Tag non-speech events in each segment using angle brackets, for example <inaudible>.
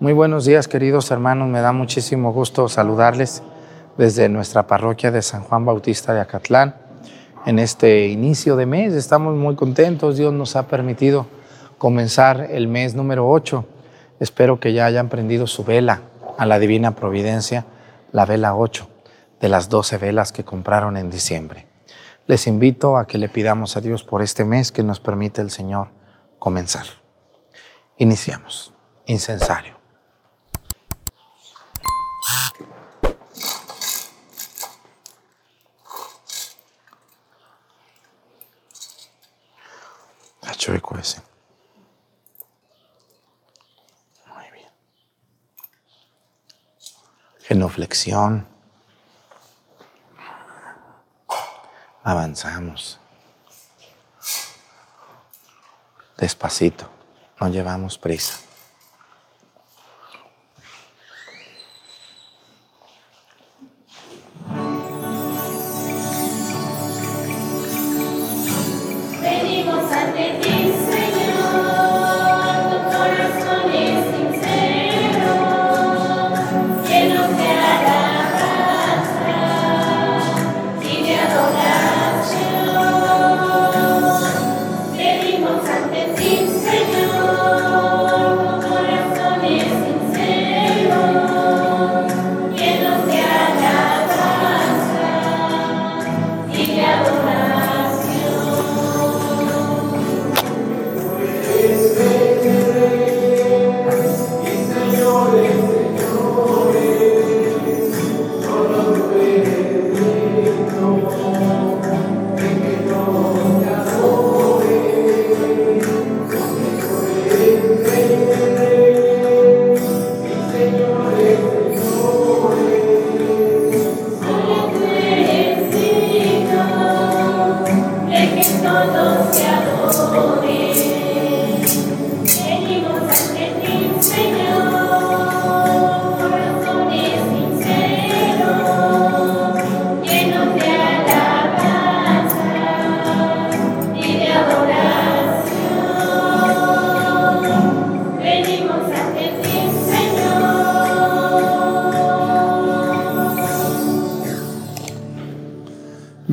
Muy buenos días, queridos hermanos. Me da muchísimo gusto saludarles desde nuestra parroquia de San Juan Bautista de Acatlán. En este inicio de mes estamos muy contentos. Dios nos ha permitido comenzar el mes número 8. Espero que ya hayan prendido su vela a la divina providencia, la vela 8 de las 12 velas que compraron en diciembre. Les invito a que le pidamos a Dios por este mes que nos permite el Señor comenzar. Iniciamos. Incensario. Chueco ese. Muy bien. Genuflexión. Avanzamos. Despacito. No llevamos prisa.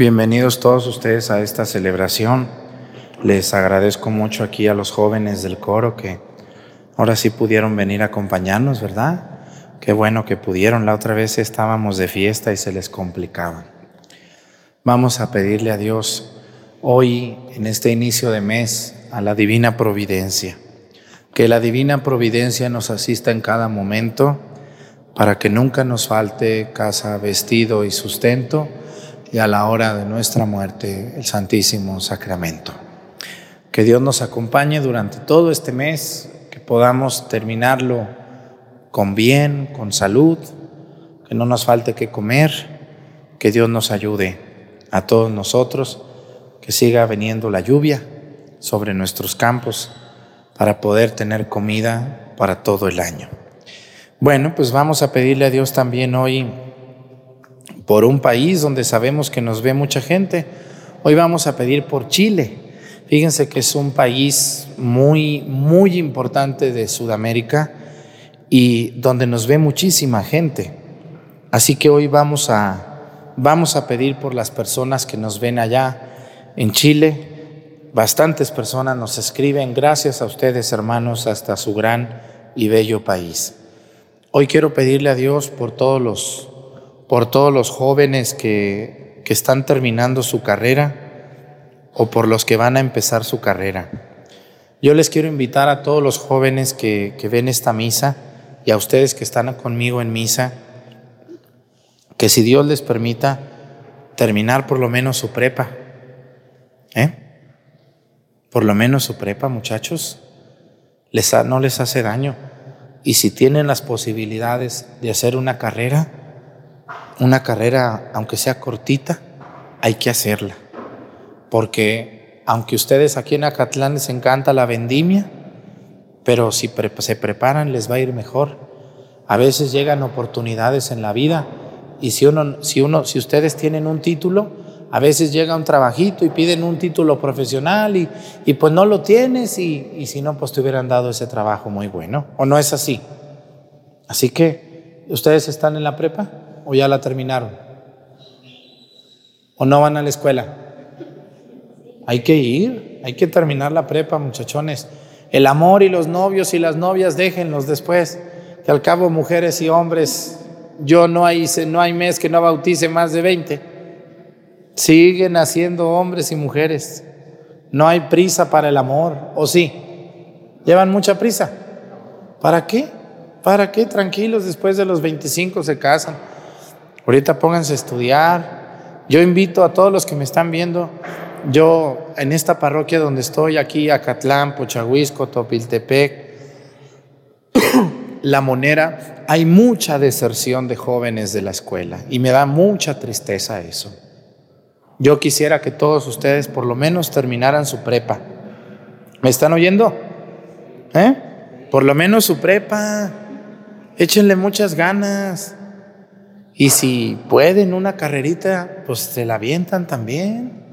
Bienvenidos todos ustedes a esta celebración. Les agradezco mucho aquí a los jóvenes del coro que ahora sí pudieron venir a acompañarnos, ¿verdad? Qué bueno que pudieron. La otra vez estábamos de fiesta y se les complicaba. Vamos a pedirle a Dios hoy, en este inicio de mes, a la divina providencia. Que la divina providencia nos asista en cada momento para que nunca nos falte casa, vestido y sustento y a la hora de nuestra muerte el Santísimo Sacramento. Que Dios nos acompañe durante todo este mes, que podamos terminarlo con bien, con salud, que no nos falte que comer, que Dios nos ayude a todos nosotros, que siga viniendo la lluvia sobre nuestros campos para poder tener comida para todo el año. Bueno, pues vamos a pedirle a Dios también hoy por un país donde sabemos que nos ve mucha gente. Hoy vamos a pedir por Chile. Fíjense que es un país muy, muy importante de Sudamérica y donde nos ve muchísima gente. Así que hoy vamos a, vamos a pedir por las personas que nos ven allá en Chile. Bastantes personas nos escriben, gracias a ustedes hermanos, hasta su gran y bello país. Hoy quiero pedirle a Dios por todos los por todos los jóvenes que, que están terminando su carrera o por los que van a empezar su carrera. Yo les quiero invitar a todos los jóvenes que, que ven esta misa y a ustedes que están conmigo en misa, que si Dios les permita terminar por lo menos su prepa, ¿eh? Por lo menos su prepa, muchachos, les, no les hace daño. Y si tienen las posibilidades de hacer una carrera, una carrera, aunque sea cortita, hay que hacerla. Porque aunque ustedes aquí en Acatlán les encanta la vendimia, pero si se preparan les va a ir mejor. A veces llegan oportunidades en la vida y si uno, si uno, si ustedes tienen un título, a veces llega un trabajito y piden un título profesional y, y pues no lo tienes y, y si no, pues te hubieran dado ese trabajo muy bueno. ¿O no es así? Así que, ¿ustedes están en la prepa o ya la terminaron? ¿O no van a la escuela? Hay que ir, hay que terminar la prepa, muchachones. El amor y los novios y las novias déjenlos después, que al cabo mujeres y hombres, yo no hay, no hay mes que no bautice más de 20. Siguen haciendo hombres y mujeres. No hay prisa para el amor, ¿o sí? ¿Llevan mucha prisa? ¿Para qué? ¿Para qué? Tranquilos, después de los 25 se casan. Ahorita pónganse a estudiar. Yo invito a todos los que me están viendo, yo en esta parroquia donde estoy, aquí, Acatlán, Pochahuisco, Topiltepec, <coughs> La Monera, hay mucha deserción de jóvenes de la escuela y me da mucha tristeza eso. Yo quisiera que todos ustedes por lo menos terminaran su prepa. ¿Me están oyendo? ¿Eh? Por lo menos su prepa. Échenle muchas ganas. Y si pueden una carrerita, pues se la avientan también.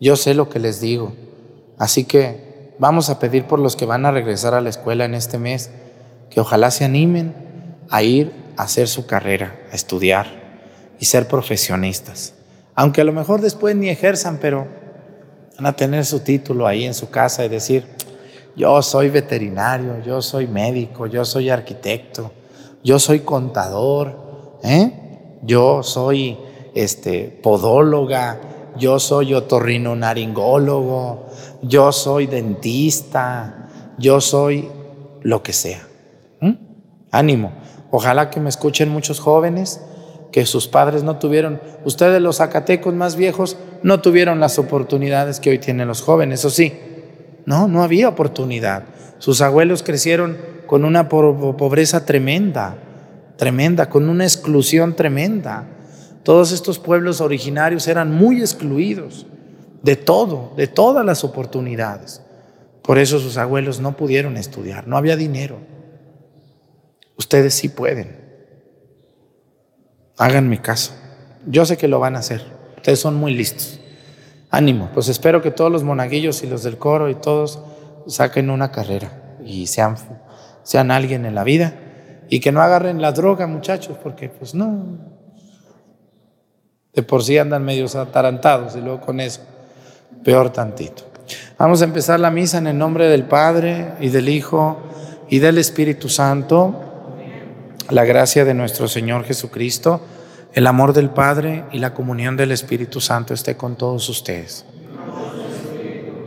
Yo sé lo que les digo. Así que vamos a pedir por los que van a regresar a la escuela en este mes, que ojalá se animen a ir a hacer su carrera, a estudiar y ser profesionistas. Aunque a lo mejor después ni ejerzan, pero van a tener su título ahí en su casa y decir, yo soy veterinario, yo soy médico, yo soy arquitecto, yo soy contador, ¿eh? Yo soy este, podóloga, yo soy otorrino-naringólogo, yo soy dentista, yo soy lo que sea. Ánimo. Ojalá que me escuchen muchos jóvenes que sus padres no tuvieron, ustedes los zacatecos más viejos no tuvieron las oportunidades que hoy tienen los jóvenes, ¿o sí? No, no había oportunidad. Sus abuelos crecieron con una pobreza tremenda, tremenda, con una exclusión tremenda. Todos estos pueblos originarios eran muy excluidos de todo, de todas las oportunidades. Por eso sus abuelos no pudieron estudiar, no había dinero. Ustedes sí pueden. Háganme caso. Yo sé que lo van a hacer. Ustedes son muy listos. Ánimo. Pues espero que todos los monaguillos y los del coro y todos saquen una carrera y sean, sean alguien en la vida y que no agarren la droga, muchachos, porque pues no, de por sí andan medios atarantados y luego con eso, peor tantito. Vamos a empezar la misa en el nombre del Padre y del Hijo y del Espíritu Santo. La gracia de nuestro Señor Jesucristo, el amor del Padre y la comunión del Espíritu Santo esté con todos ustedes.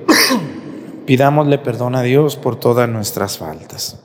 <coughs> Pidámosle perdón a Dios por todas nuestras faltas.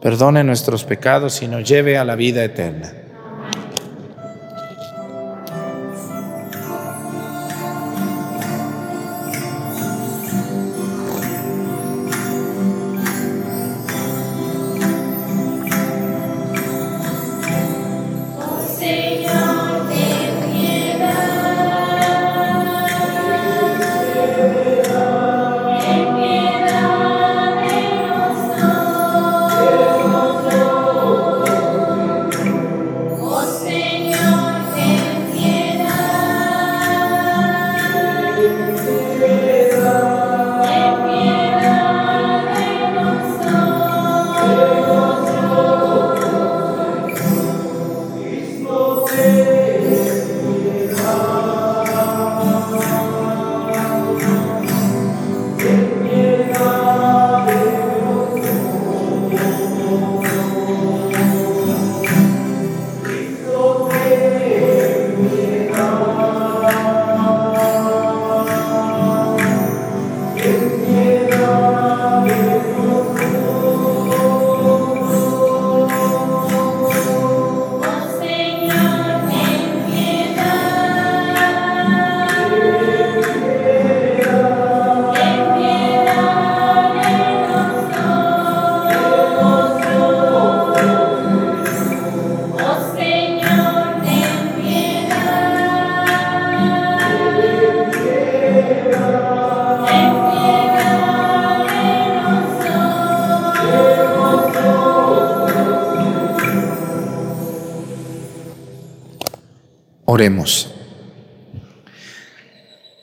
perdone nuestros pecados y nos lleve a la vida eterna.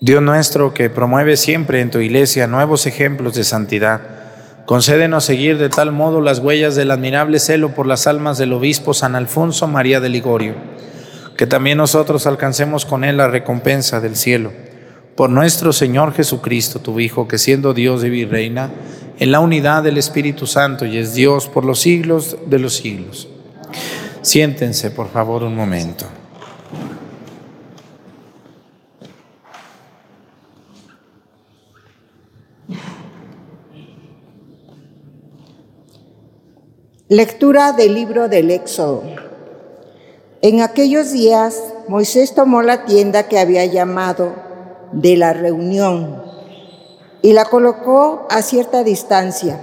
Dios nuestro, que promueve siempre en tu iglesia nuevos ejemplos de santidad, concédenos seguir de tal modo las huellas del admirable celo por las almas del obispo San Alfonso María de Ligorio, que también nosotros alcancemos con él la recompensa del cielo. Por nuestro Señor Jesucristo, tu Hijo, que siendo Dios y reina, en la unidad del Espíritu Santo y es Dios por los siglos de los siglos. Siéntense, por favor, un momento. Lectura del libro del Éxodo. En aquellos días Moisés tomó la tienda que había llamado de la reunión y la colocó a cierta distancia,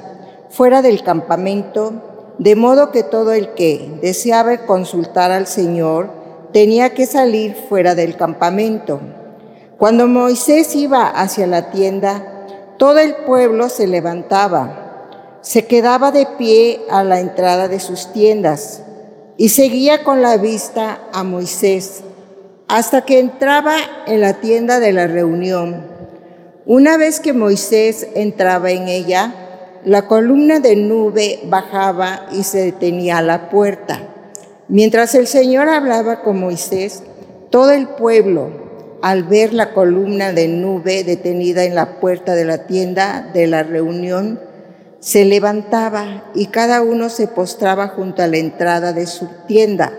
fuera del campamento, de modo que todo el que deseaba consultar al Señor tenía que salir fuera del campamento. Cuando Moisés iba hacia la tienda, todo el pueblo se levantaba se quedaba de pie a la entrada de sus tiendas y seguía con la vista a Moisés hasta que entraba en la tienda de la reunión. Una vez que Moisés entraba en ella, la columna de nube bajaba y se detenía a la puerta. Mientras el Señor hablaba con Moisés, todo el pueblo, al ver la columna de nube detenida en la puerta de la tienda de la reunión, se levantaba y cada uno se postraba junto a la entrada de su tienda.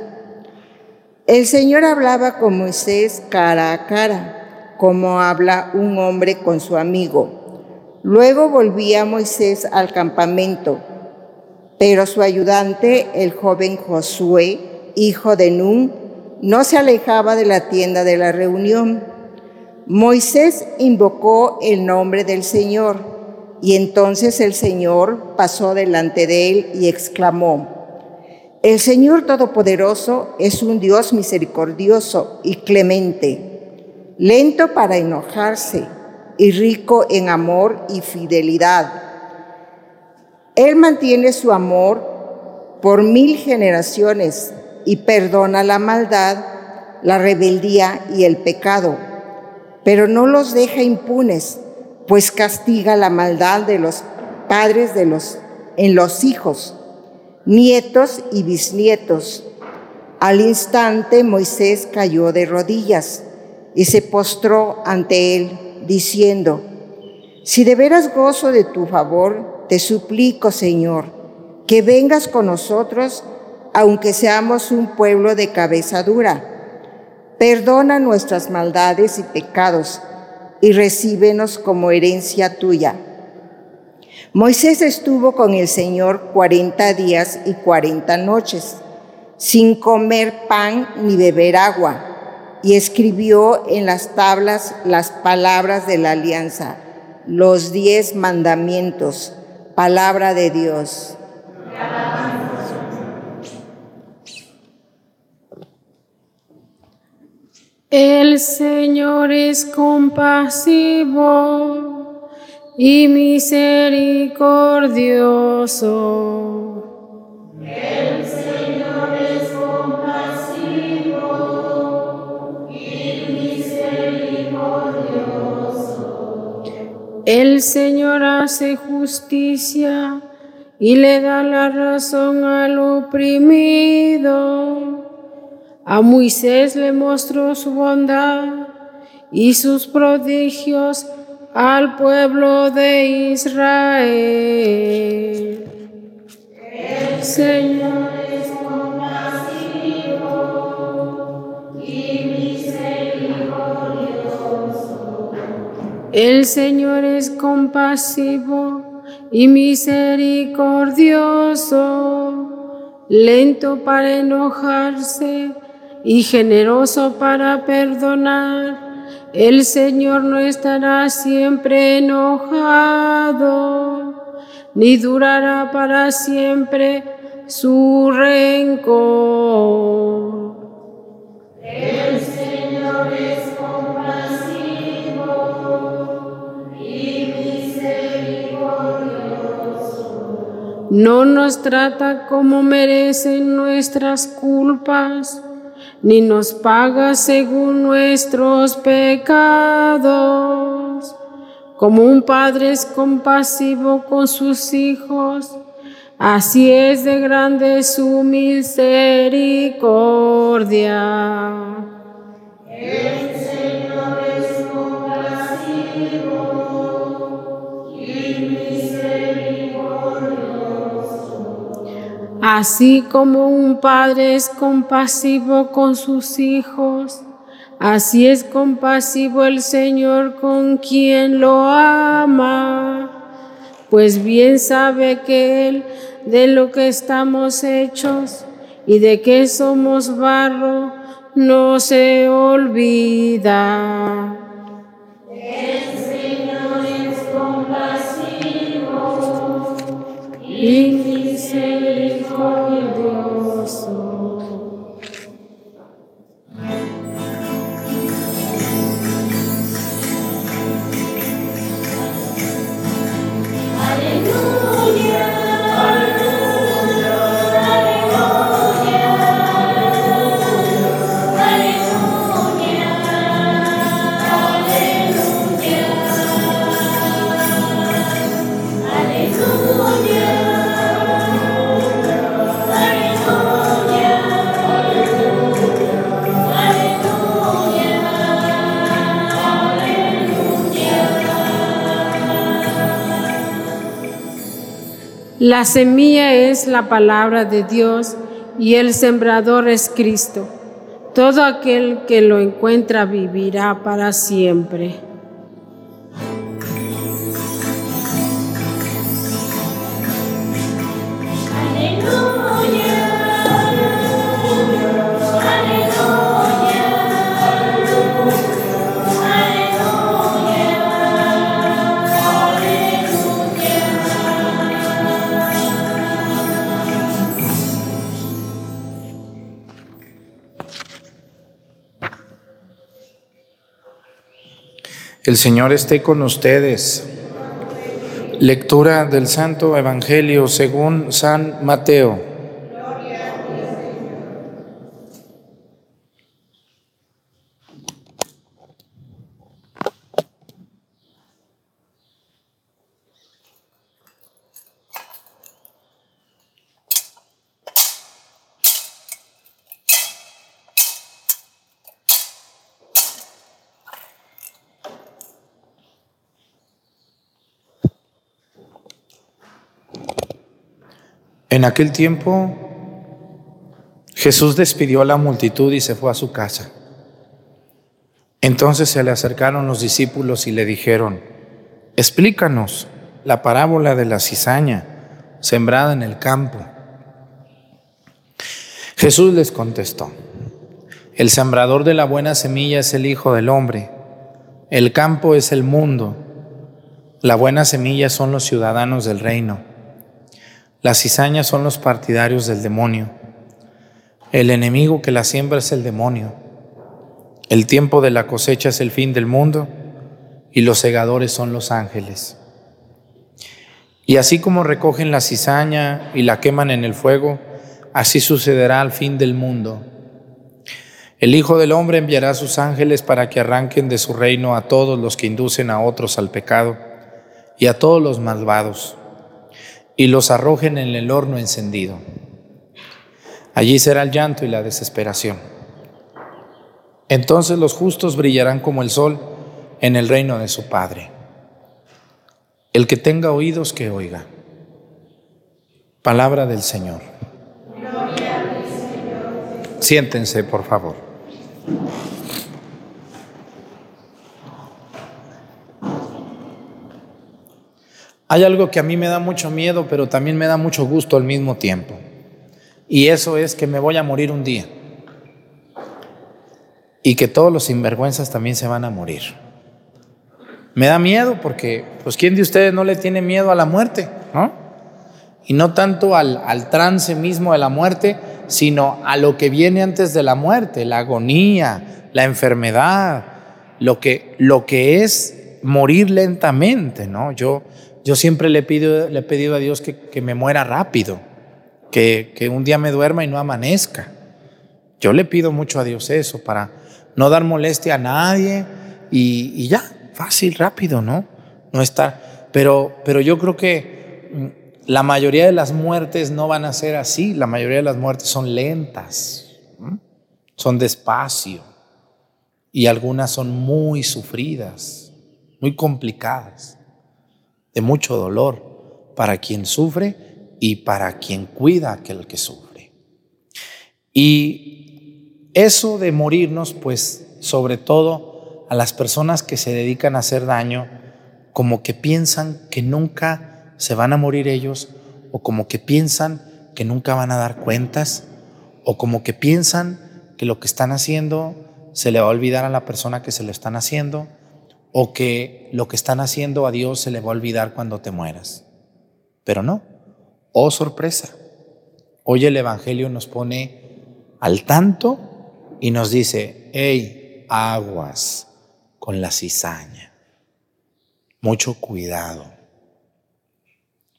El Señor hablaba con Moisés cara a cara, como habla un hombre con su amigo. Luego volvía Moisés al campamento, pero su ayudante, el joven Josué, hijo de Nun, no se alejaba de la tienda de la reunión. Moisés invocó el nombre del Señor y entonces el Señor pasó delante de él y exclamó, el Señor Todopoderoso es un Dios misericordioso y clemente, lento para enojarse y rico en amor y fidelidad. Él mantiene su amor por mil generaciones y perdona la maldad, la rebeldía y el pecado, pero no los deja impunes pues castiga la maldad de los padres de los, en los hijos, nietos y bisnietos. Al instante Moisés cayó de rodillas y se postró ante él, diciendo, Si de veras gozo de tu favor, te suplico, Señor, que vengas con nosotros, aunque seamos un pueblo de cabeza dura. Perdona nuestras maldades y pecados y recíbenos como herencia tuya. Moisés estuvo con el Señor cuarenta días y cuarenta noches, sin comer pan ni beber agua, y escribió en las tablas las palabras de la alianza, los diez mandamientos, palabra de Dios. El Señor es compasivo y misericordioso. El Señor es compasivo y misericordioso. El Señor hace justicia y le da la razón al oprimido. A Moisés le mostró su bondad y sus prodigios al pueblo de Israel. El Señor es compasivo y misericordioso. El Señor es compasivo y misericordioso, lento para enojarse y generoso para perdonar. El Señor no estará siempre enojado, ni durará para siempre su rencor. El Señor es compasivo y misericordioso. No nos trata como merecen nuestras culpas ni nos paga según nuestros pecados. Como un padre es compasivo con sus hijos, así es de grande su misericordia. Así como un padre es compasivo con sus hijos, así es compasivo el Señor con quien lo ama, pues bien sabe que Él de lo que estamos hechos y de que somos barro no se olvida. El Señor es compasivo y La semilla es la palabra de Dios y el sembrador es Cristo. Todo aquel que lo encuentra vivirá para siempre. El Señor esté con ustedes. Lectura del Santo Evangelio según San Mateo. En aquel tiempo Jesús despidió a la multitud y se fue a su casa. Entonces se le acercaron los discípulos y le dijeron, explícanos la parábola de la cizaña sembrada en el campo. Jesús les contestó, el sembrador de la buena semilla es el Hijo del Hombre, el campo es el mundo, la buena semilla son los ciudadanos del reino. Las cizañas son los partidarios del demonio. El enemigo que la siembra es el demonio. El tiempo de la cosecha es el fin del mundo y los segadores son los ángeles. Y así como recogen la cizaña y la queman en el fuego, así sucederá al fin del mundo. El Hijo del Hombre enviará sus ángeles para que arranquen de su reino a todos los que inducen a otros al pecado y a todos los malvados y los arrojen en el horno encendido. Allí será el llanto y la desesperación. Entonces los justos brillarán como el sol en el reino de su Padre. El que tenga oídos, que oiga. Palabra del Señor. Siéntense, por favor. Hay algo que a mí me da mucho miedo, pero también me da mucho gusto al mismo tiempo. Y eso es que me voy a morir un día. Y que todos los sinvergüenzas también se van a morir. Me da miedo porque, pues, ¿quién de ustedes no le tiene miedo a la muerte? ¿No? Y no tanto al, al trance mismo de la muerte, sino a lo que viene antes de la muerte, la agonía, la enfermedad, lo que, lo que es morir lentamente, ¿no? Yo, yo siempre le, pido, le he pedido a Dios que, que me muera rápido, que, que, un día me duerma y no amanezca, Yo le pido mucho a Dios eso para no dar molestia a nadie y, y ya, fácil, rápido, ¿no? No estar. Pero, pero yo creo que mm, la mayoría de las muertes no van a ser así. La mayoría de las muertes son lentas, son despacio y algunas son muy sufridas, muy complicadas, de mucho dolor para quien sufre y para quien cuida a aquel que sufre. Y eso de morirnos, pues sobre todo a las personas que se dedican a hacer daño, como que piensan que nunca se van a morir ellos, o como que piensan que nunca van a dar cuentas, o como que piensan que lo que están haciendo se le va a olvidar a la persona que se lo están haciendo, o que lo que están haciendo a Dios se le va a olvidar cuando te mueras. Pero no, oh sorpresa, hoy el Evangelio nos pone al tanto y nos dice, hey, aguas con la cizaña, mucho cuidado,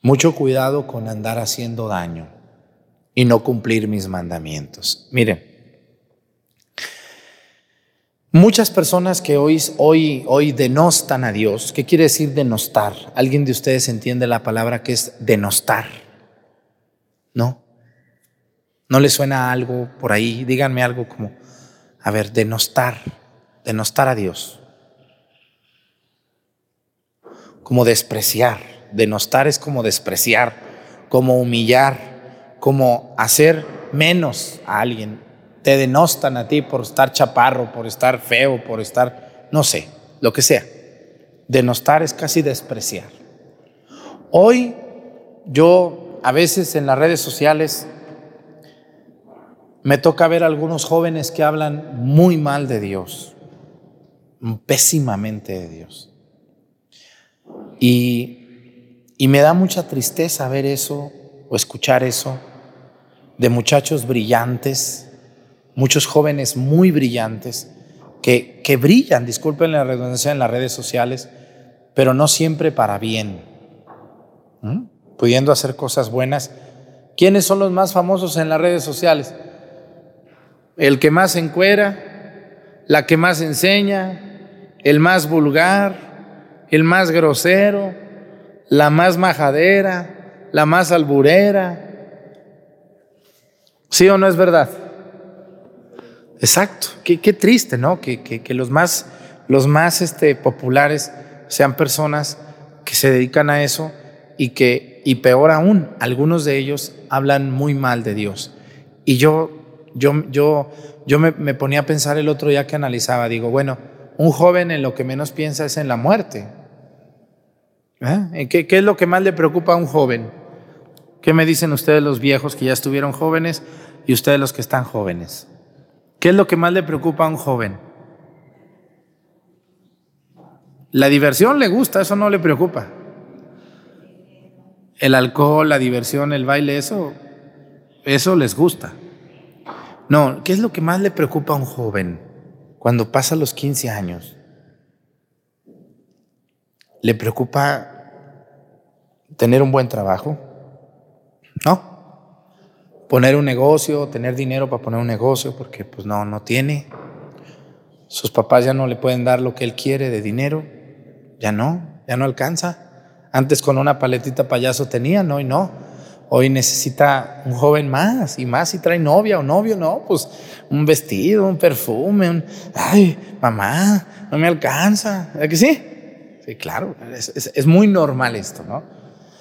mucho cuidado con andar haciendo daño y no cumplir mis mandamientos. Miren, Muchas personas que hoy, hoy, hoy denostan a Dios, ¿qué quiere decir denostar? ¿Alguien de ustedes entiende la palabra que es denostar? ¿No? ¿No le suena algo por ahí? Díganme algo como, a ver, denostar, denostar a Dios. Como despreciar. Denostar es como despreciar, como humillar, como hacer menos a alguien, te denostan a ti por estar chaparro, por estar feo, por estar, no sé, lo que sea. Denostar es casi despreciar. Hoy yo a veces en las redes sociales me toca ver algunos jóvenes que hablan muy mal de Dios, pésimamente de Dios. Y, y me da mucha tristeza ver eso o escuchar eso de muchachos brillantes muchos jóvenes muy brillantes que, que brillan, disculpen la redundancia, en las redes sociales, pero no siempre para bien, pudiendo hacer cosas buenas. ¿Quiénes son los más famosos en las redes sociales? El que más encuera, la que más enseña, el más vulgar, el más grosero, la más majadera, la más alburera. ¿Sí o no es verdad? Exacto, qué, triste, ¿no? Que, los más, los más este, populares sean personas que se dedican a eso y que, y peor aún, algunos de ellos hablan muy mal de Dios. Y yo, yo, yo, yo me, ponía a pensar el otro día que analizaba, digo, bueno, un joven en lo que menos piensa es en la muerte. ¿Eh? ¿Qué, ¿Qué es lo que más le preocupa a un joven? ¿Qué me dicen ustedes los viejos que ya estuvieron jóvenes y ustedes los que están jóvenes? ¿Qué es lo que más le preocupa a un joven? La diversión le gusta, eso no le preocupa. El alcohol, la diversión, el baile, eso, eso les gusta. No, ¿qué es lo que más le preocupa a un joven cuando pasa los 15 años? ¿Le preocupa tener un buen trabajo? Poner un negocio, tener dinero para poner un negocio, porque pues no, no tiene. Sus papás ya no le pueden dar lo que él quiere de dinero, ya no, ya no alcanza. Antes con una paletita payaso tenía, no, y no. Hoy necesita un joven más y más y trae novia o novio, no, pues un vestido, un perfume, un, ay, mamá, no me alcanza, ¿verdad que sí? Sí, claro, es, es, es muy normal esto, ¿no?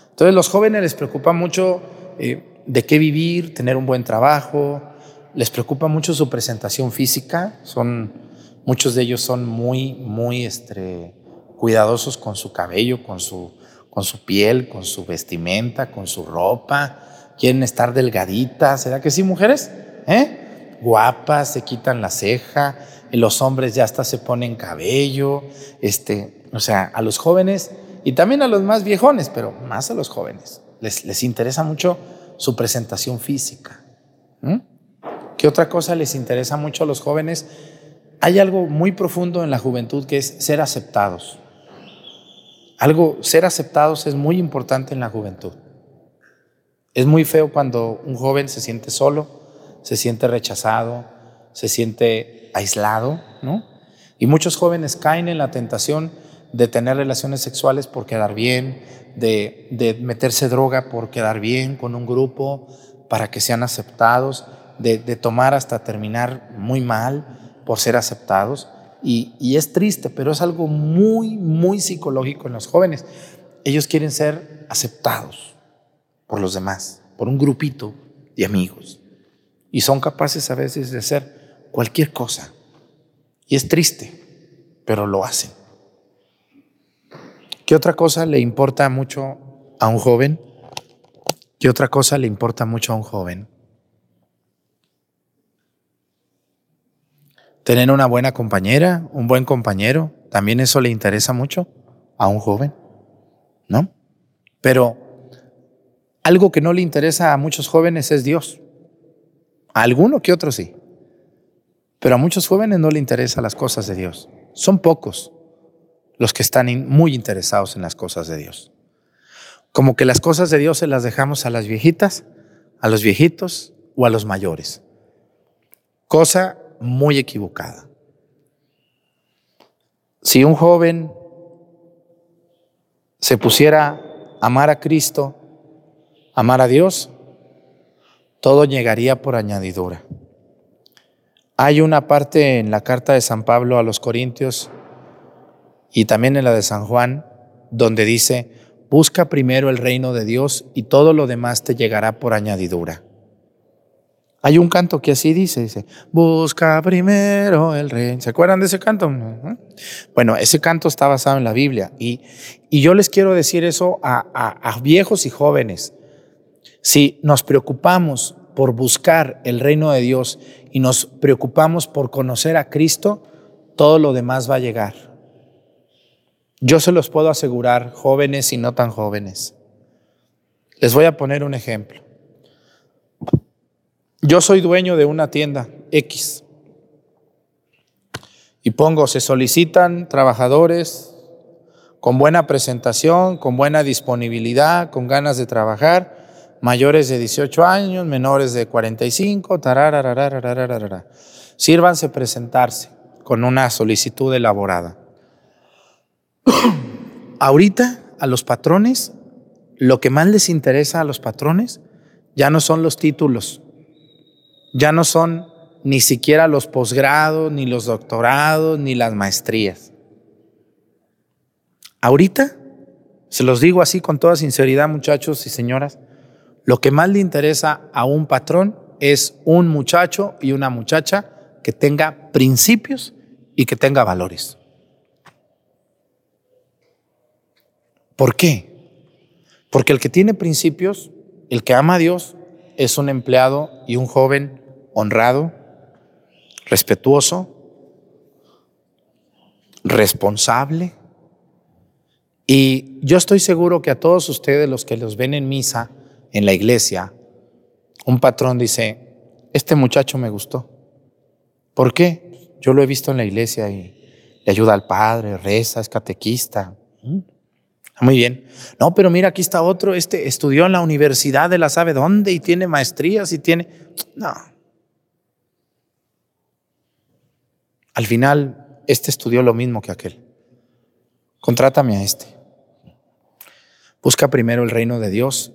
Entonces los jóvenes les preocupa mucho eh, de qué vivir, tener un buen trabajo, les preocupa mucho su presentación física, son, muchos de ellos son muy, muy este, cuidadosos con su cabello, con su, con su piel, con su vestimenta, con su ropa, quieren estar delgaditas, ¿será que sí, mujeres? ¿Eh? Guapas, se quitan la ceja, los hombres ya hasta se ponen cabello, este, o sea, a los jóvenes y también a los más viejones, pero más a los jóvenes, les, les interesa mucho su presentación física. ¿Mm? ¿Qué otra cosa les interesa mucho a los jóvenes? Hay algo muy profundo en la juventud que es ser aceptados. Algo, ser aceptados es muy importante en la juventud. Es muy feo cuando un joven se siente solo, se siente rechazado, se siente aislado, ¿no? Y muchos jóvenes caen en la tentación de tener relaciones sexuales por quedar bien, de, de meterse droga por quedar bien con un grupo, para que sean aceptados, de, de tomar hasta terminar muy mal por ser aceptados. Y, y es triste, pero es algo muy, muy psicológico en los jóvenes. Ellos quieren ser aceptados por los demás, por un grupito de amigos. Y son capaces a veces de hacer cualquier cosa. Y es triste, pero lo hacen. ¿Qué otra cosa le importa mucho a un joven? ¿Qué otra cosa le importa mucho a un joven? Tener una buena compañera, un buen compañero, también eso le interesa mucho a un joven, ¿no? Pero algo que no le interesa a muchos jóvenes es Dios. A alguno que otro sí. Pero a muchos jóvenes no le interesan las cosas de Dios. Son pocos los que están muy interesados en las cosas de Dios. Como que las cosas de Dios se las dejamos a las viejitas, a los viejitos o a los mayores. Cosa muy equivocada. Si un joven se pusiera a amar a Cristo, amar a Dios, todo llegaría por añadidura. Hay una parte en la carta de San Pablo a los Corintios y también en la de San Juan donde dice, Busca primero el reino de Dios y todo lo demás te llegará por añadidura. Hay un canto que así dice, dice, busca primero el reino. ¿Se acuerdan de ese canto? Bueno, ese canto está basado en la Biblia y, y yo les quiero decir eso a, a, a viejos y jóvenes. Si nos preocupamos por buscar el reino de Dios y nos preocupamos por conocer a Cristo, todo lo demás va a llegar. Yo se los puedo asegurar, jóvenes y no tan jóvenes. Les voy a poner un ejemplo. Yo soy dueño de una tienda X y pongo, se solicitan trabajadores con buena presentación, con buena disponibilidad, con ganas de trabajar, mayores de 18 años, menores de 45, tarararararararara. Sírvanse presentarse con una solicitud elaborada. <coughs> Ahorita a los patrones, lo que más les interesa a los patrones ya no son los títulos, ya no son ni siquiera los posgrados, ni los doctorados, ni las maestrías. Ahorita, se los digo así con toda sinceridad, muchachos y señoras, lo que más le interesa a un patrón es un muchacho y una muchacha que tenga principios y que tenga valores. ¿Por qué? Porque el que tiene principios, el que ama a Dios, es un empleado y un joven honrado, respetuoso, responsable. Y yo estoy seguro que a todos ustedes, los que los ven en misa, en la iglesia, un patrón dice, este muchacho me gustó. ¿Por qué? Yo lo he visto en la iglesia y le ayuda al padre, reza, es catequista. Muy bien. No, pero mira, aquí está otro, este estudió en la universidad de la sabe dónde y tiene maestrías y tiene... No. Al final, este estudió lo mismo que aquel. Contrátame a este. Busca primero el reino de Dios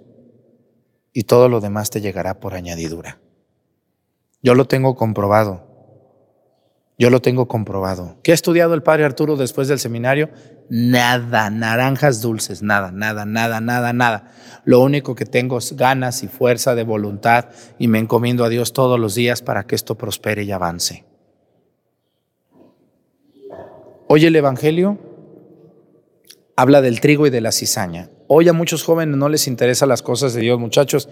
y todo lo demás te llegará por añadidura. Yo lo tengo comprobado. Yo lo tengo comprobado. ¿Qué ha estudiado el padre Arturo después del seminario? Nada, naranjas dulces, nada, nada, nada, nada, nada. Lo único que tengo es ganas y fuerza de voluntad y me encomiendo a Dios todos los días para que esto prospere y avance. Hoy el Evangelio habla del trigo y de la cizaña. Hoy a muchos jóvenes no les interesan las cosas de Dios, muchachos.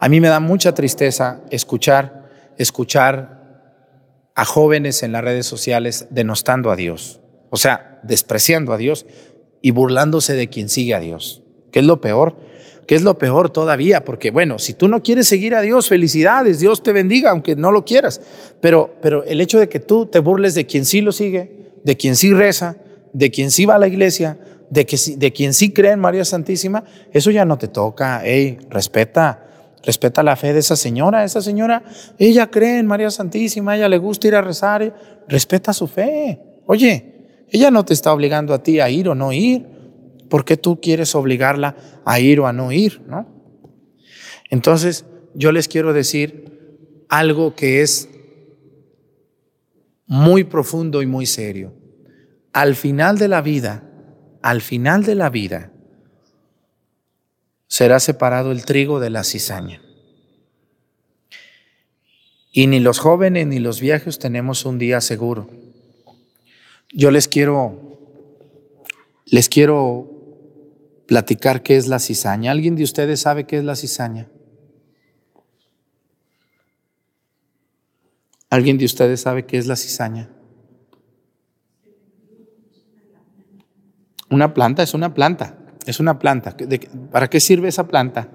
A mí me da mucha tristeza escuchar, escuchar a jóvenes en las redes sociales denostando a Dios, o sea, despreciando a Dios y burlándose de quien sigue a Dios. ¿Qué es lo peor? ¿Qué es lo peor todavía? Porque bueno, si tú no quieres seguir a Dios, felicidades, Dios te bendiga, aunque no lo quieras. Pero, pero el hecho de que tú te burles de quien sí lo sigue, de quien sí reza, de quien sí va a la iglesia, de, que, de quien sí cree en María Santísima, eso ya no te toca. Hey, respeta, Respeta la fe de esa señora. Esa señora, ella cree en María Santísima, ella le gusta ir a rezar. Respeta su fe. Oye, ella no te está obligando a ti a ir o no ir. ¿Por qué tú quieres obligarla a ir o a no ir? ¿no? Entonces, yo les quiero decir algo que es muy profundo y muy serio. Al final de la vida, al final de la vida, será separado el trigo de la cizaña. Y ni los jóvenes ni los viejos tenemos un día seguro. Yo les quiero, les quiero platicar qué es la cizaña. ¿Alguien de ustedes sabe qué es la cizaña? ¿Alguien de ustedes sabe qué es la cizaña? Una planta es una planta, es una planta. ¿De- ¿Para qué sirve esa planta?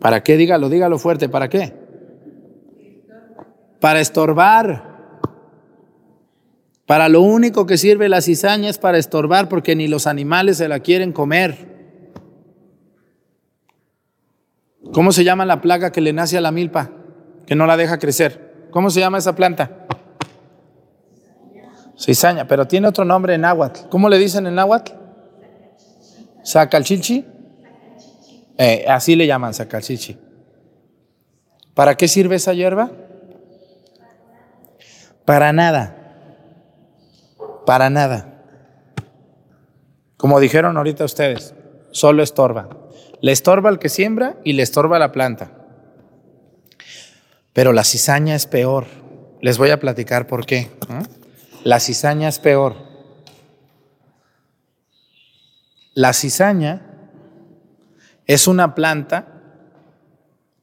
¿Para qué? Dígalo, dígalo fuerte, ¿para qué? Para estorbar. Para lo único que sirve la cizaña es para estorbar porque ni los animales se la quieren comer. ¿Cómo se llama la plaga que le nace a la milpa? Que no la deja crecer. ¿Cómo se llama esa planta? Cizaña, pero tiene otro nombre en náhuatl. ¿Cómo le dicen en náhuatl? Sacalchichi. Eh, así le llaman sacalchichi. ¿Para qué sirve esa hierba? Para nada. Para nada. Como dijeron ahorita ustedes, solo estorba. Le estorba al que siembra y le estorba a la planta. Pero la cizaña es peor. Les voy a platicar por qué. ¿eh? La cizaña es peor. La cizaña es una planta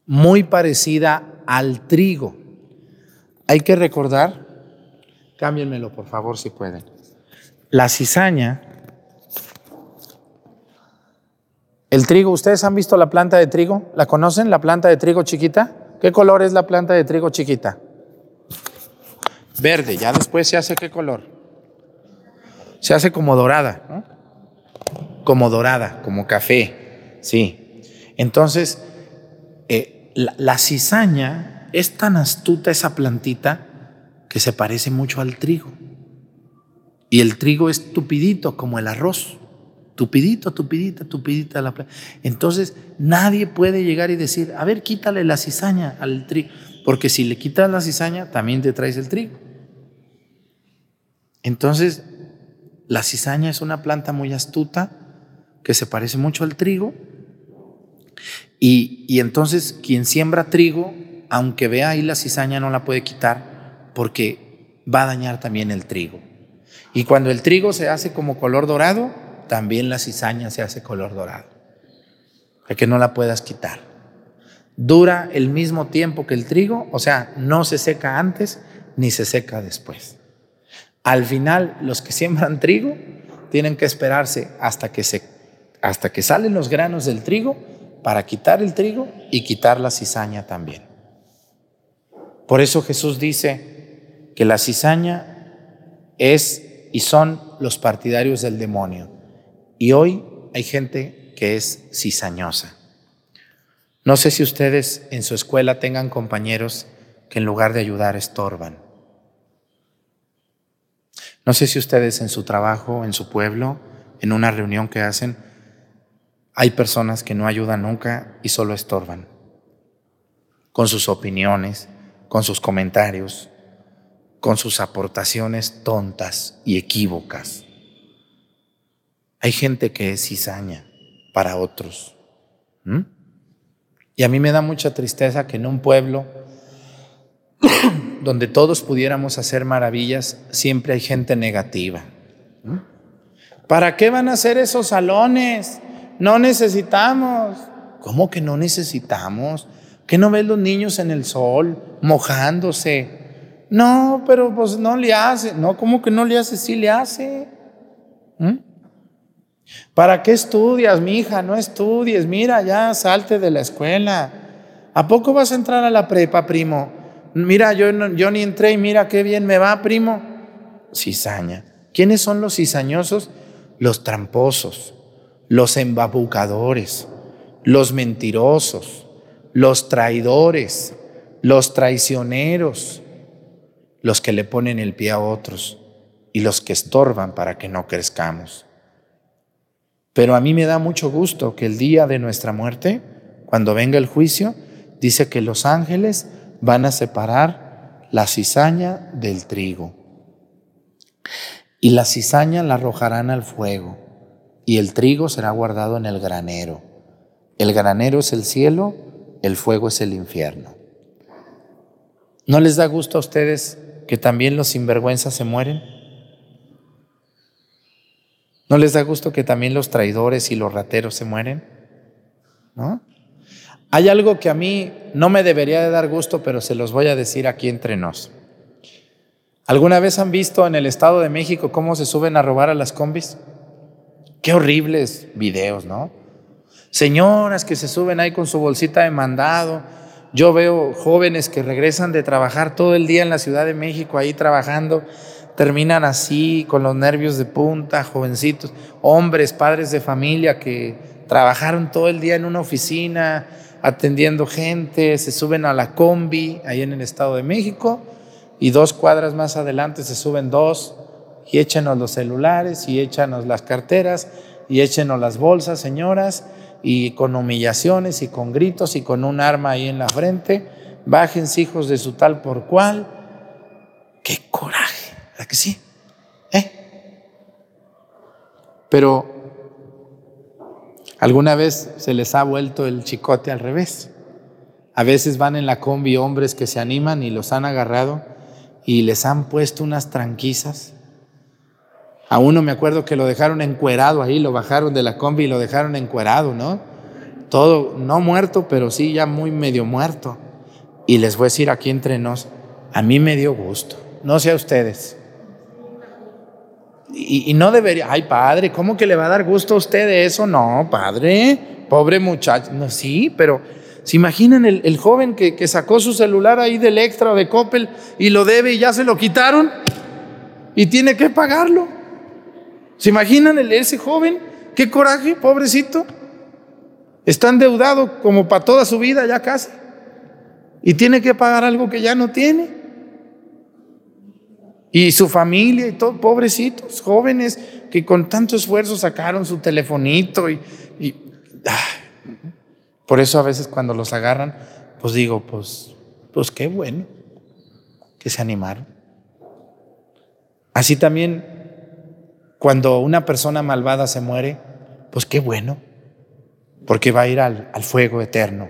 muy parecida al trigo. Hay que recordar, cámbienmelo por favor si pueden. La cizaña, el trigo, ¿ustedes han visto la planta de trigo? ¿La conocen? ¿La planta de trigo chiquita? ¿Qué color es la planta de trigo chiquita? Verde, ya después se hace qué color? Se hace como dorada, ¿no? Como dorada, como café, sí. Entonces, eh, la, la cizaña es tan astuta esa plantita que se parece mucho al trigo. Y el trigo es tupidito como el arroz. Tupidito, tupidita, tupidita la planta. Entonces, nadie puede llegar y decir, a ver, quítale la cizaña al trigo. Porque si le quitas la cizaña, también te traes el trigo. Entonces, la cizaña es una planta muy astuta que se parece mucho al trigo. Y, y entonces, quien siembra trigo, aunque vea ahí la cizaña, no la puede quitar porque va a dañar también el trigo. Y cuando el trigo se hace como color dorado, también la cizaña se hace color dorado. Para que no la puedas quitar. Dura el mismo tiempo que el trigo, o sea, no se seca antes ni se seca después. Al final, los que siembran <laughs> trigo tienen que esperarse hasta que, se, hasta que salen los granos del trigo para quitar el trigo y quitar la cizaña también. Por eso Jesús dice que la cizaña es y son los partidarios del demonio. Y hoy hay gente que es cizañosa. No sé si ustedes en su escuela tengan compañeros que en lugar de ayudar estorban. No sé si ustedes en su trabajo, en su pueblo, en una reunión que hacen, hay personas que no ayudan nunca y solo estorban. Con sus opiniones, con sus comentarios, con sus aportaciones tontas y equívocas. Hay gente que es cizaña para otros. Y a mí me da mucha tristeza que en un pueblo donde todos pudiéramos hacer maravillas, siempre hay gente negativa. ¿Para qué van a hacer esos salones? No necesitamos. ¿Cómo que no necesitamos? ¿Que no ves los niños en el sol mojándose? No, pero pues no le hace. No, ¿cómo que no le hace? Sí le hace. ¿Mm? ¿Para qué estudias, mi hija? No estudies. Mira, ya salte de la escuela. ¿A poco vas a entrar a la prepa, primo? Mira, yo, no- yo ni entré y mira qué bien me va, primo. Cizaña. ¿Quiénes son los cizañosos? Los tramposos, los embabucadores, los mentirosos, los traidores, los traicioneros, los que le ponen el pie a otros y los que estorban para que no crezcamos. Pero a mí me da mucho gusto que el día de nuestra muerte, cuando venga el juicio, dice que los ángeles van a separar la cizaña del trigo. Y la cizaña la arrojarán al fuego, y el trigo será guardado en el granero. El granero es el cielo, el fuego es el infierno. ¿No les da gusto a ustedes que también los sinvergüenzas se mueren? ¿No les da gusto que también los traidores y los rateros se mueren? ¿No? Hay algo que a mí no me debería de dar gusto, pero se los voy a decir aquí entre nos. ¿Alguna vez han visto en el Estado de México cómo se suben a robar a las combis? Qué horribles videos, ¿no? Señoras que se suben ahí con su bolsita de mandado. Yo veo jóvenes que regresan de trabajar todo el día en la Ciudad de México ahí trabajando, terminan así con los nervios de punta, jovencitos, hombres, padres de familia que trabajaron todo el día en una oficina, atendiendo gente, se suben a la combi ahí en el Estado de México y dos cuadras más adelante se suben dos y échenos los celulares y échanos las carteras y échenos las bolsas, señoras, y con humillaciones y con gritos y con un arma ahí en la frente, bájense hijos de su tal por cual. ¡Qué coraje! ¿Verdad que sí? ¿Eh? Pero alguna vez se les ha vuelto el chicote al revés. A veces van en la combi hombres que se animan y los han agarrado y les han puesto unas tranquisas. A uno me acuerdo que lo dejaron encuerado ahí, lo bajaron de la combi y lo dejaron encuerado, ¿no? Todo, no muerto, pero sí ya muy medio muerto. Y les voy a decir aquí entre nos, a mí me dio gusto, no sé ustedes. Y, no debería, ay padre, ¿cómo que le va a dar gusto a usted eso? No, padre, pobre muchacho, no, sí, pero ¿Se imaginan el, joven que, que, sacó su celular ahí del extra o de Coppel y lo debe y ya se lo quitaron y tiene que pagarlo? ¿Se imaginan el, ese joven? ¿Qué coraje, pobrecito? Está endeudado como para toda su vida ya casi y tiene que pagar algo que ya no tiene. Y su familia y todo, pobrecitos, jóvenes que con tanto esfuerzo sacaron su telefonito y... ah, por eso a veces cuando los agarran, pues digo, pues, pues qué bueno que se animaron. Así también, cuando una persona malvada se muere, pues qué bueno, porque va a ir al, al fuego eterno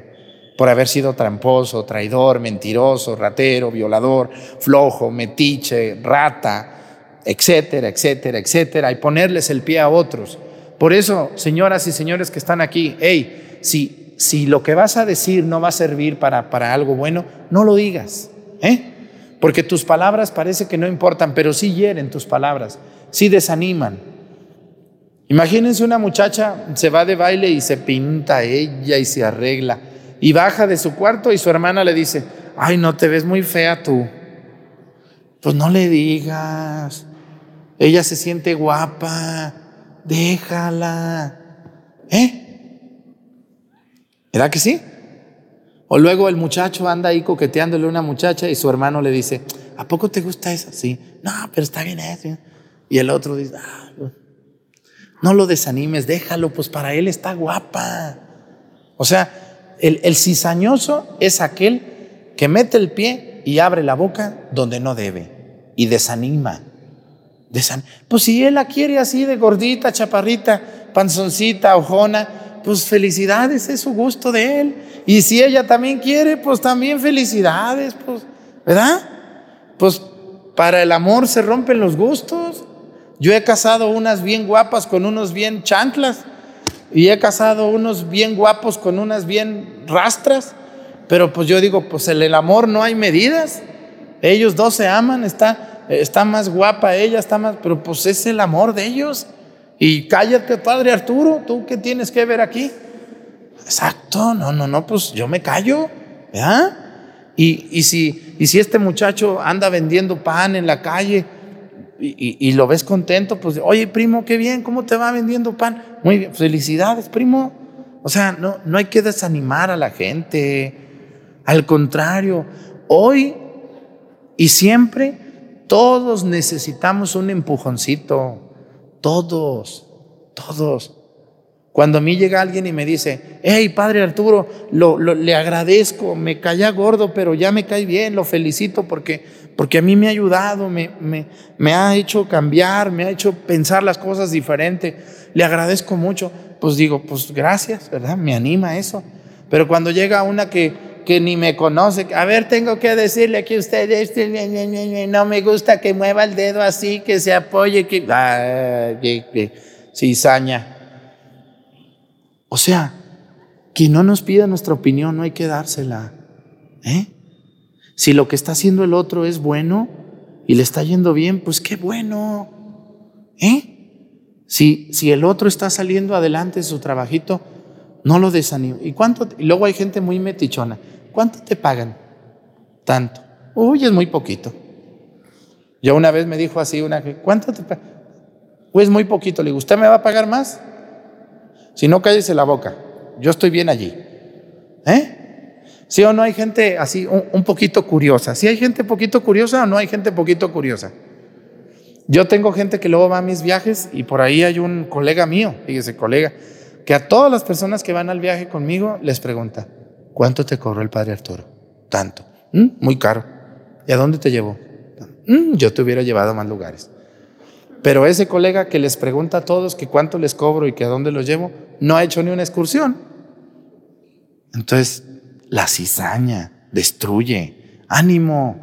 por haber sido tramposo, traidor, mentiroso, ratero, violador, flojo, metiche, rata, etcétera, etcétera, etcétera, y ponerles el pie a otros. Por eso, señoras y señores que están aquí, hey, si si lo que vas a decir no va a servir para, para algo bueno, no lo digas. ¿eh? Porque tus palabras parece que no importan, pero sí hieren tus palabras, sí desaniman. Imagínense una muchacha, se va de baile y se pinta ella y se arregla. Y baja de su cuarto y su hermana le dice, ay, no te ves muy fea tú. Pues no le digas. Ella se siente guapa. Déjala. ¿Eh? ¿Verdad que sí? O luego el muchacho anda ahí coqueteándole a una muchacha y su hermano le dice, ¿a poco te gusta esa? Sí, no, pero está bien eso. Y el otro dice, ah, no lo desanimes, déjalo, pues para él está guapa. O sea, el, el cizañoso es aquel que mete el pie y abre la boca donde no debe y desanima. Desan pues si él la quiere así de gordita, chaparrita, panzoncita, ojona, pues felicidades, es su gusto de él. Y si ella también quiere, pues también felicidades, pues, ¿verdad? Pues para el amor se rompen los gustos. Yo he casado unas bien guapas con unos bien chanclas y he casado unos bien guapos con unas bien rastras, pero pues yo digo, pues el amor no hay medidas. Ellos dos se aman, está, está más guapa ella, está más, pero pues es el amor de ellos. Y cállate, padre Arturo, ¿tú qué tienes que ver aquí? Exacto, no, no, no, pues yo me callo, ¿verdad? Y, y, si, y si este muchacho anda vendiendo pan en la calle, y, lo ves contento, pues, oye, primo, qué bien, ¿cómo te va vendiendo pan? Muy bien, felicidades, primo. O sea, no, no hay que desanimar a la gente. Al contrario, hoy y siempre todos necesitamos un empujoncito. Todos, todos. Cuando a mí llega alguien y me dice, hey, padre Arturo, lo, lo- le agradezco, me caía gordo, pero ya me cae bien, lo felicito porque, porque a mí me ha ayudado, me, me, me ha hecho cambiar, me ha hecho pensar las cosas diferente, le agradezco mucho. Pues digo, pues gracias, ¿verdad? Me anima eso. Pero cuando llega una que, que ni me conoce, a ver, tengo que decirle que usted no me gusta que mueva el dedo así, que se apoye, que... Ah, que- que cizaña. O sea, quien no nos pida nuestra opinión no hay que dársela. ¿eh? Si lo que está haciendo el otro es bueno y le está yendo bien, pues qué bueno. ¿eh? Si, si el otro está saliendo adelante en su trabajito, no lo desanime. ¿Y cuánto? y luego hay gente muy metichona. ¿Cuánto te pagan? Tanto. Uy, es muy poquito. Yo una vez me dijo así una, ¿cuánto te pagan? Pues muy poquito. Le digo, ¿usted me va a pagar más? Si no, cállese la boca. Yo estoy bien allí. ¿Eh? ¿Sí o no hay gente así un, poquito curiosa? ¿Sí hay gente poquito curiosa o no hay gente poquito curiosa? Yo tengo gente que luego va a mis viajes y por ahí hay un colega mío, fíjese, colega, que a todas las personas que van al viaje conmigo les pregunta, ¿cuánto te cobró el padre Arturo? Tanto. "Mm, muy caro. ¿Y a dónde te llevó? "Mm, yo te hubiera llevado a más lugares. Pero ese colega que les pregunta a todos que cuánto les cobro y que a dónde los llevo, no ha hecho ni una excursión. Entonces, la cizaña destruye. Ánimo.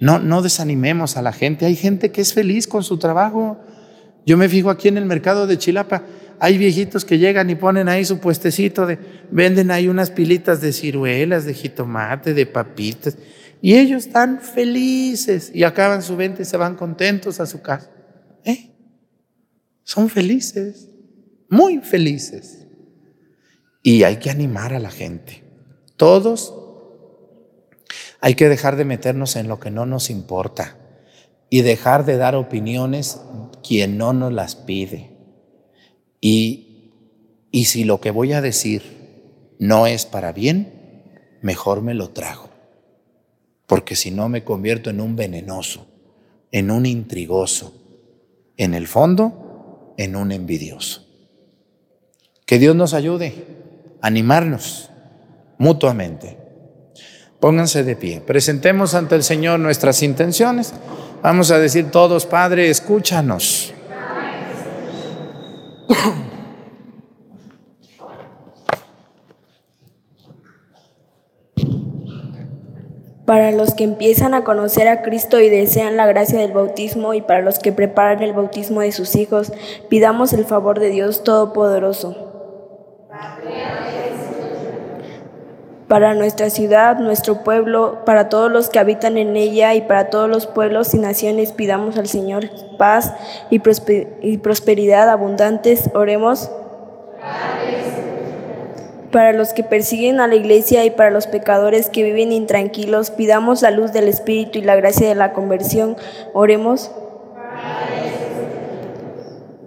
No, no desanimemos a la gente. Hay gente que es feliz con su trabajo. Yo me fijo aquí en el mercado de Chilapa. Hay viejitos que llegan y ponen ahí su puestecito de, venden ahí unas pilitas de ciruelas, de jitomate, de papitas. Y ellos están felices y acaban su venta y se van contentos a su casa. ¿Eh? Son felices, muy felices. Y hay que animar a la gente. Todos hay que dejar de meternos en lo que no nos importa y dejar de dar opiniones quien no nos las pide. Y, y si lo que voy a decir no es para bien, mejor me lo trago. Porque si no me convierto en un venenoso, en un intrigoso, en el fondo, en un envidioso. Que Dios nos ayude a animarnos mutuamente. Pónganse de pie. Presentemos ante el Señor nuestras intenciones. Vamos a decir todos, Padre, escúchanos. Para los que empiezan a conocer a Cristo y desean la gracia del bautismo y para los que preparan el bautismo de sus hijos, pidamos el favor de Dios Todopoderoso. Para nuestra ciudad, nuestro pueblo, para todos los que habitan en ella y para todos los pueblos y naciones, pidamos al Señor paz y, prospe- y prosperidad abundantes. Oremos. Para los que persiguen a la iglesia y para los pecadores que viven intranquilos, pidamos la luz del Espíritu y la gracia de la conversión. Oremos.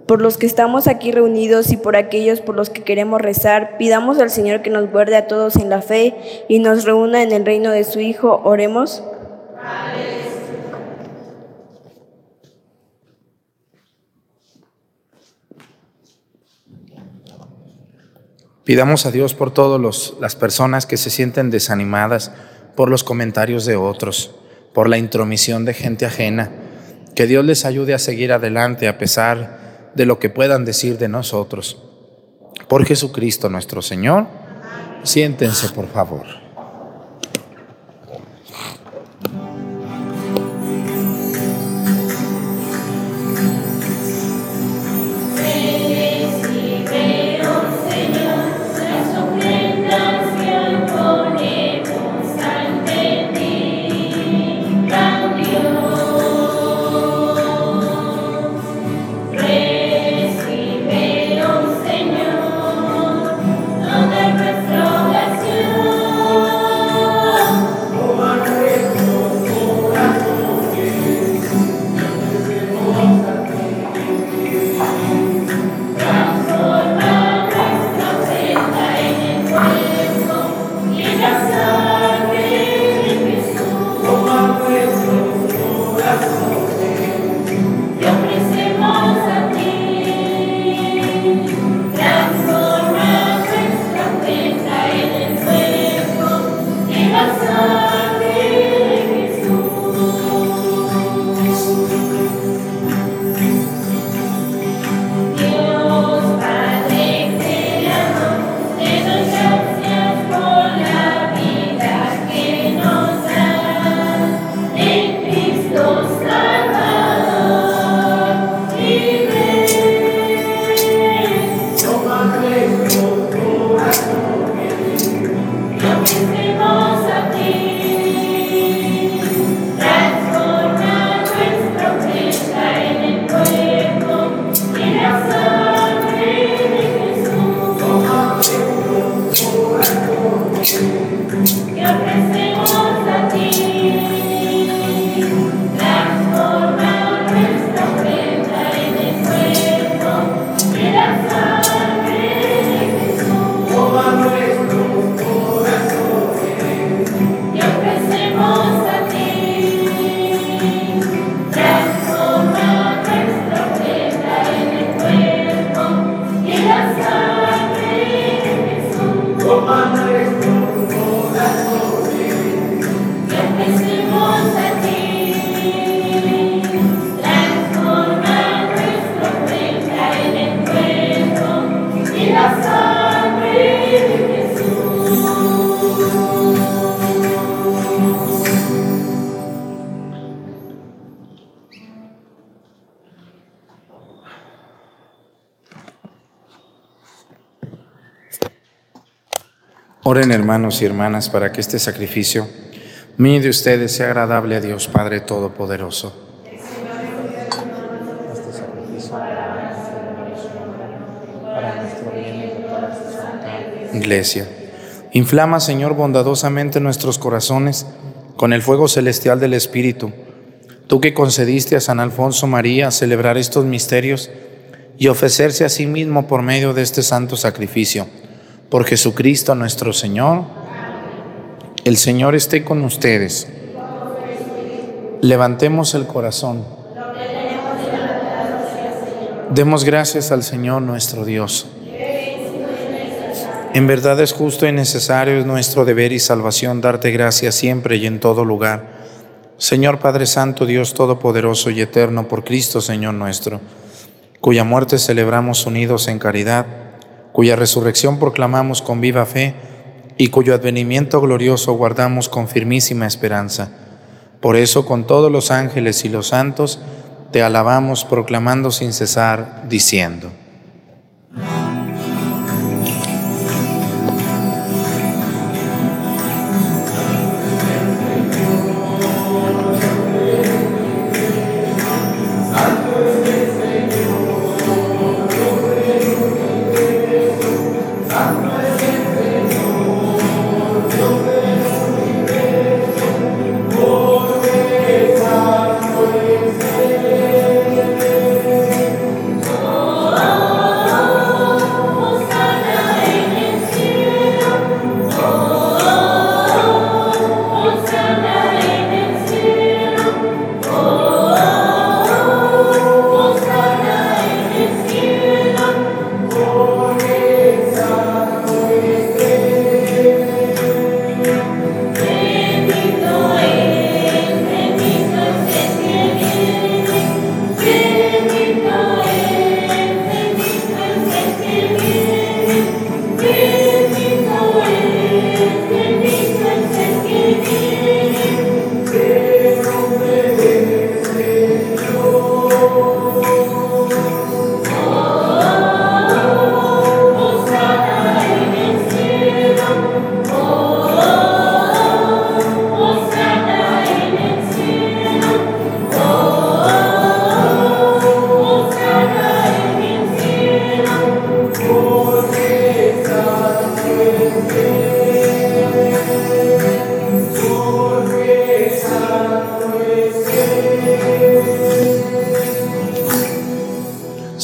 Por los que estamos aquí reunidos y por aquellos por los que queremos rezar, pidamos al Señor que nos guarde a todos en la fe y nos reúna en el reino de su Hijo. Oremos. Pidamos a Dios por todas las personas que se sienten desanimadas por los comentarios de otros, por la intromisión de gente ajena. Que Dios les ayude a seguir adelante a pesar de lo que puedan decir de nosotros. Por Jesucristo nuestro Señor, siéntense por favor. Oren hermanos y hermanas para que este sacrificio mío de ustedes sea agradable a Dios Padre Todopoderoso. Este Iglesia. Inflama, Señor, bondadosamente nuestros corazones con el fuego celestial del Espíritu. Tú que concediste a San Alfonso María celebrar estos misterios y ofrecerse a sí mismo por medio de este santo sacrificio por Jesucristo nuestro Señor. El Señor esté con ustedes. Levantemos el corazón. Demos gracias al Señor nuestro Dios. En verdad es justo y necesario, es nuestro deber y salvación darte gracias siempre y en todo lugar. Señor Padre Santo, Dios Todopoderoso y Eterno, por Cristo Señor nuestro, cuya muerte celebramos unidos en caridad cuya resurrección proclamamos con viva fe y cuyo advenimiento glorioso guardamos con firmísima esperanza. Por eso con todos los ángeles y los santos te alabamos proclamando sin cesar, diciendo.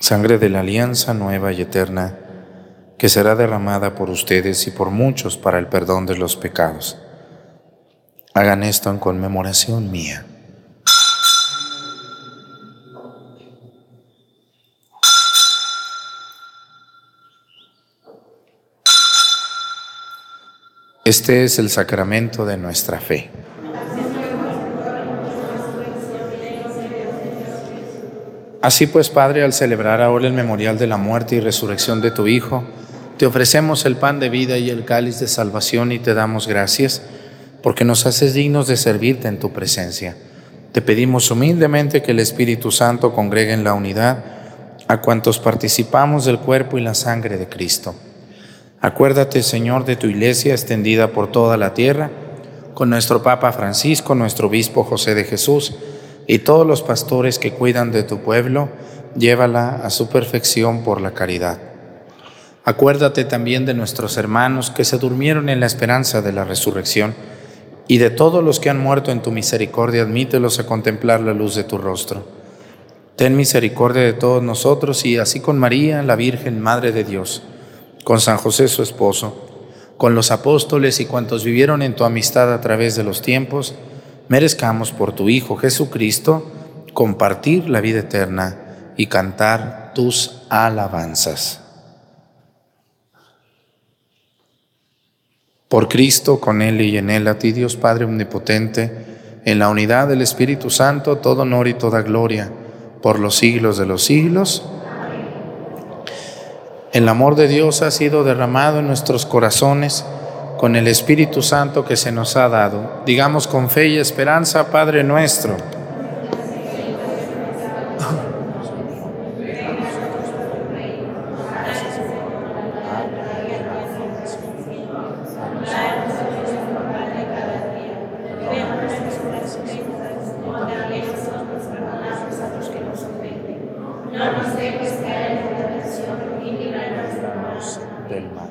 sangre de la alianza nueva y eterna, que será derramada por ustedes y por muchos para el perdón de los pecados. Hagan esto en conmemoración mía. Este es el sacramento de nuestra fe. Así pues, Padre, al celebrar ahora el memorial de la muerte y resurrección de tu Hijo, te ofrecemos el pan de vida y el cáliz de salvación y te damos gracias porque nos haces dignos de servirte en tu presencia. Te pedimos humildemente que el Espíritu Santo congregue en la unidad a cuantos participamos del cuerpo y la sangre de Cristo. Acuérdate, Señor, de tu iglesia extendida por toda la tierra, con nuestro Papa Francisco, nuestro Obispo José de Jesús, y todos los pastores que cuidan de tu pueblo, llévala a su perfección por la caridad. Acuérdate también de nuestros hermanos que se durmieron en la esperanza de la resurrección, y de todos los que han muerto en tu misericordia, admítelos a contemplar la luz de tu rostro. Ten misericordia de todos nosotros y así con María, la Virgen, Madre de Dios, con San José su esposo, con los apóstoles y cuantos vivieron en tu amistad a través de los tiempos, merezcamos por tu Hijo Jesucristo compartir la vida eterna y cantar tus alabanzas. Por Cristo, con Él y en Él, a ti Dios Padre Omnipotente, en la unidad del Espíritu Santo, todo honor y toda gloria, por los siglos de los siglos. El amor de Dios ha sido derramado en nuestros corazones con el Espíritu Santo que se nos ha dado. Digamos con fe y esperanza, Padre nuestro. del mal.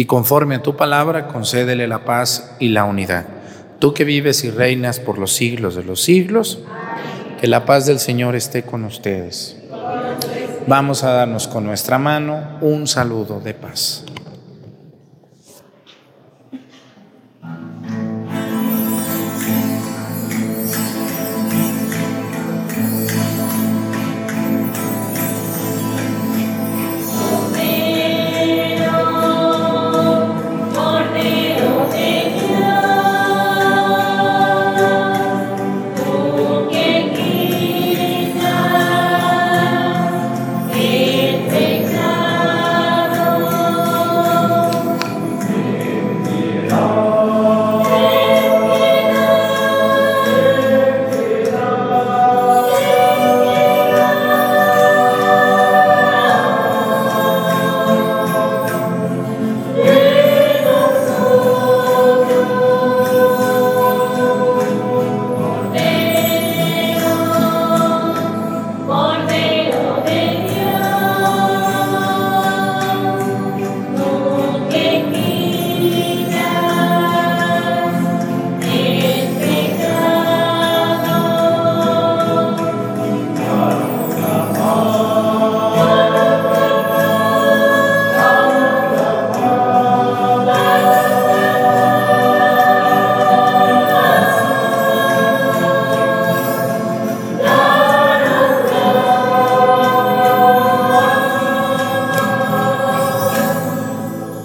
Y conforme a tu palabra, concédele la paz y la unidad. Tú que vives y reinas por los siglos de los siglos, que la paz del Señor esté con ustedes. Vamos a darnos con nuestra mano un saludo de paz.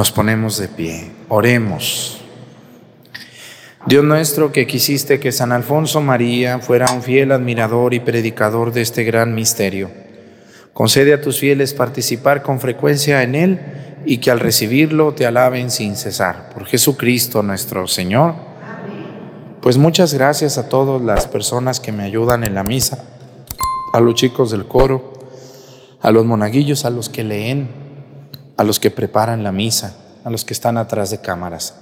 Nos ponemos de pie, oremos. Dios nuestro, que quisiste que San Alfonso María fuera un fiel admirador y predicador de este gran misterio, concede a tus fieles participar con frecuencia en él y que al recibirlo te alaben sin cesar. Por Jesucristo nuestro Señor. Pues muchas gracias a todas las personas que me ayudan en la misa, a los chicos del coro, a los monaguillos, a los que leen, a los que preparan la misa, a los que están atrás de cámaras.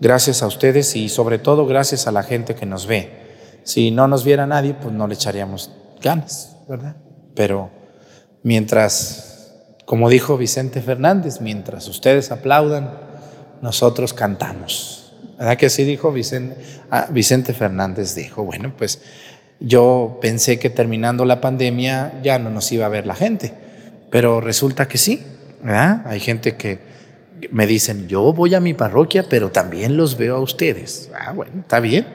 Gracias a ustedes y sobre todo gracias a la gente que nos ve. Si no nos viera nadie, pues no le echaríamos ganas, ¿verdad? Pero mientras, como dijo Vicente Fernández, mientras ustedes aplaudan, nosotros cantamos. ¿Verdad que así dijo Vicente, ah, Vicente Fernández? Dijo, bueno, pues yo pensé que terminando la pandemia ya no nos iba a ver la gente, pero resulta que sí, Hay gente que me dicen, yo voy a mi parroquia, pero también los veo a ustedes. Ah, bueno, está bien.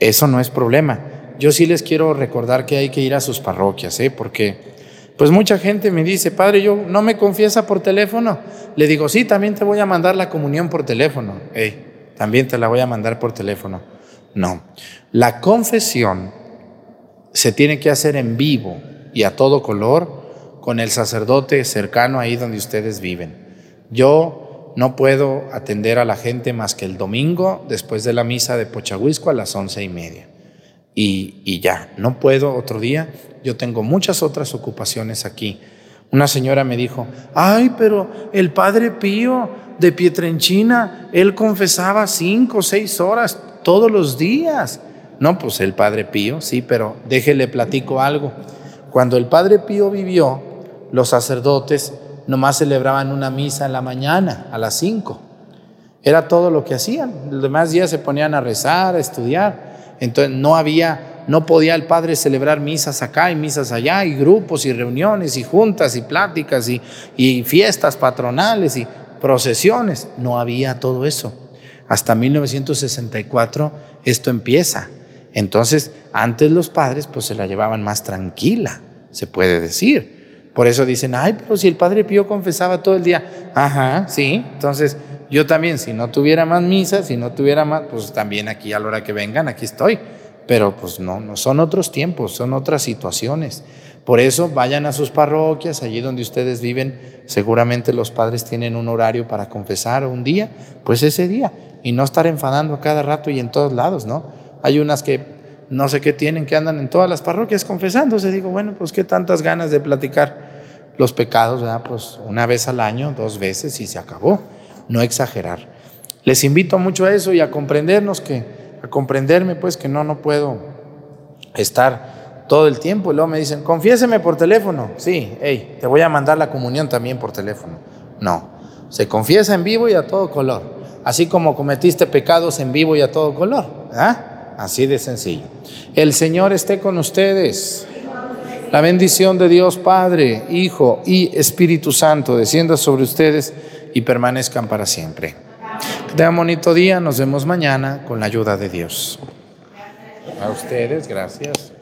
Eso no es problema. Yo sí les quiero recordar que hay que ir a sus parroquias, ¿eh? porque pues mucha gente me dice, padre, yo no me confiesa por teléfono. Le digo, sí, también te voy a mandar la comunión por teléfono. también te la voy a mandar por teléfono. No, la confesión se tiene que hacer en vivo y a todo color con el sacerdote cercano ahí donde ustedes viven. Yo no puedo atender a la gente más que el domingo después de la misa de Pochahuisco a las once y media. Y, y ya, no puedo otro día. Yo tengo muchas otras ocupaciones aquí. Una señora me dijo, ay, pero el padre Pío de Pietrenchina, él confesaba cinco o seis horas todos los días. No, pues el padre Pío, sí, pero déjele platico algo. Cuando el padre Pío vivió, los sacerdotes nomás celebraban una misa en la mañana, a las 5. Era todo lo que hacían. Los demás días se ponían a rezar, a estudiar. Entonces no había, no podía el padre celebrar misas acá y misas allá, y grupos y reuniones y juntas y pláticas y, y fiestas patronales y procesiones. No había todo eso. Hasta 1964 esto empieza. Entonces, antes los padres pues se la llevaban más tranquila, se puede decir. Por eso dicen, ay, pero si el Padre Pío confesaba todo el día. Ajá, sí. Entonces, yo también, si no tuviera más misas, si no tuviera más, pues también aquí a la hora que vengan, aquí estoy. Pero pues no, no son otros tiempos, son otras situaciones. Por eso vayan a sus parroquias, allí donde ustedes viven, seguramente los padres tienen un horario para confesar un día, pues ese día, y no estar enfadando a cada rato y en todos lados, ¿no? Hay unas que no sé qué tienen, que andan en todas las parroquias confesándose. Digo, bueno, pues qué tantas ganas de platicar los pecados, ¿verdad? Pues una vez al año, dos veces y se acabó. No exagerar. Les invito mucho a eso y a comprendernos que, a comprenderme pues que no, no puedo estar todo el tiempo. Y luego me dicen, confiéseme por teléfono. Sí, hey, te voy a mandar la comunión también por teléfono. No, se confiesa en vivo y a todo color. Así como cometiste pecados en vivo y a todo color. ¿verdad? Así de sencillo. El Señor esté con ustedes. La bendición de Dios Padre, Hijo y Espíritu Santo descienda sobre ustedes y permanezcan para siempre. Que tengan bonito día, nos vemos mañana con la ayuda de Dios. A ustedes, gracias.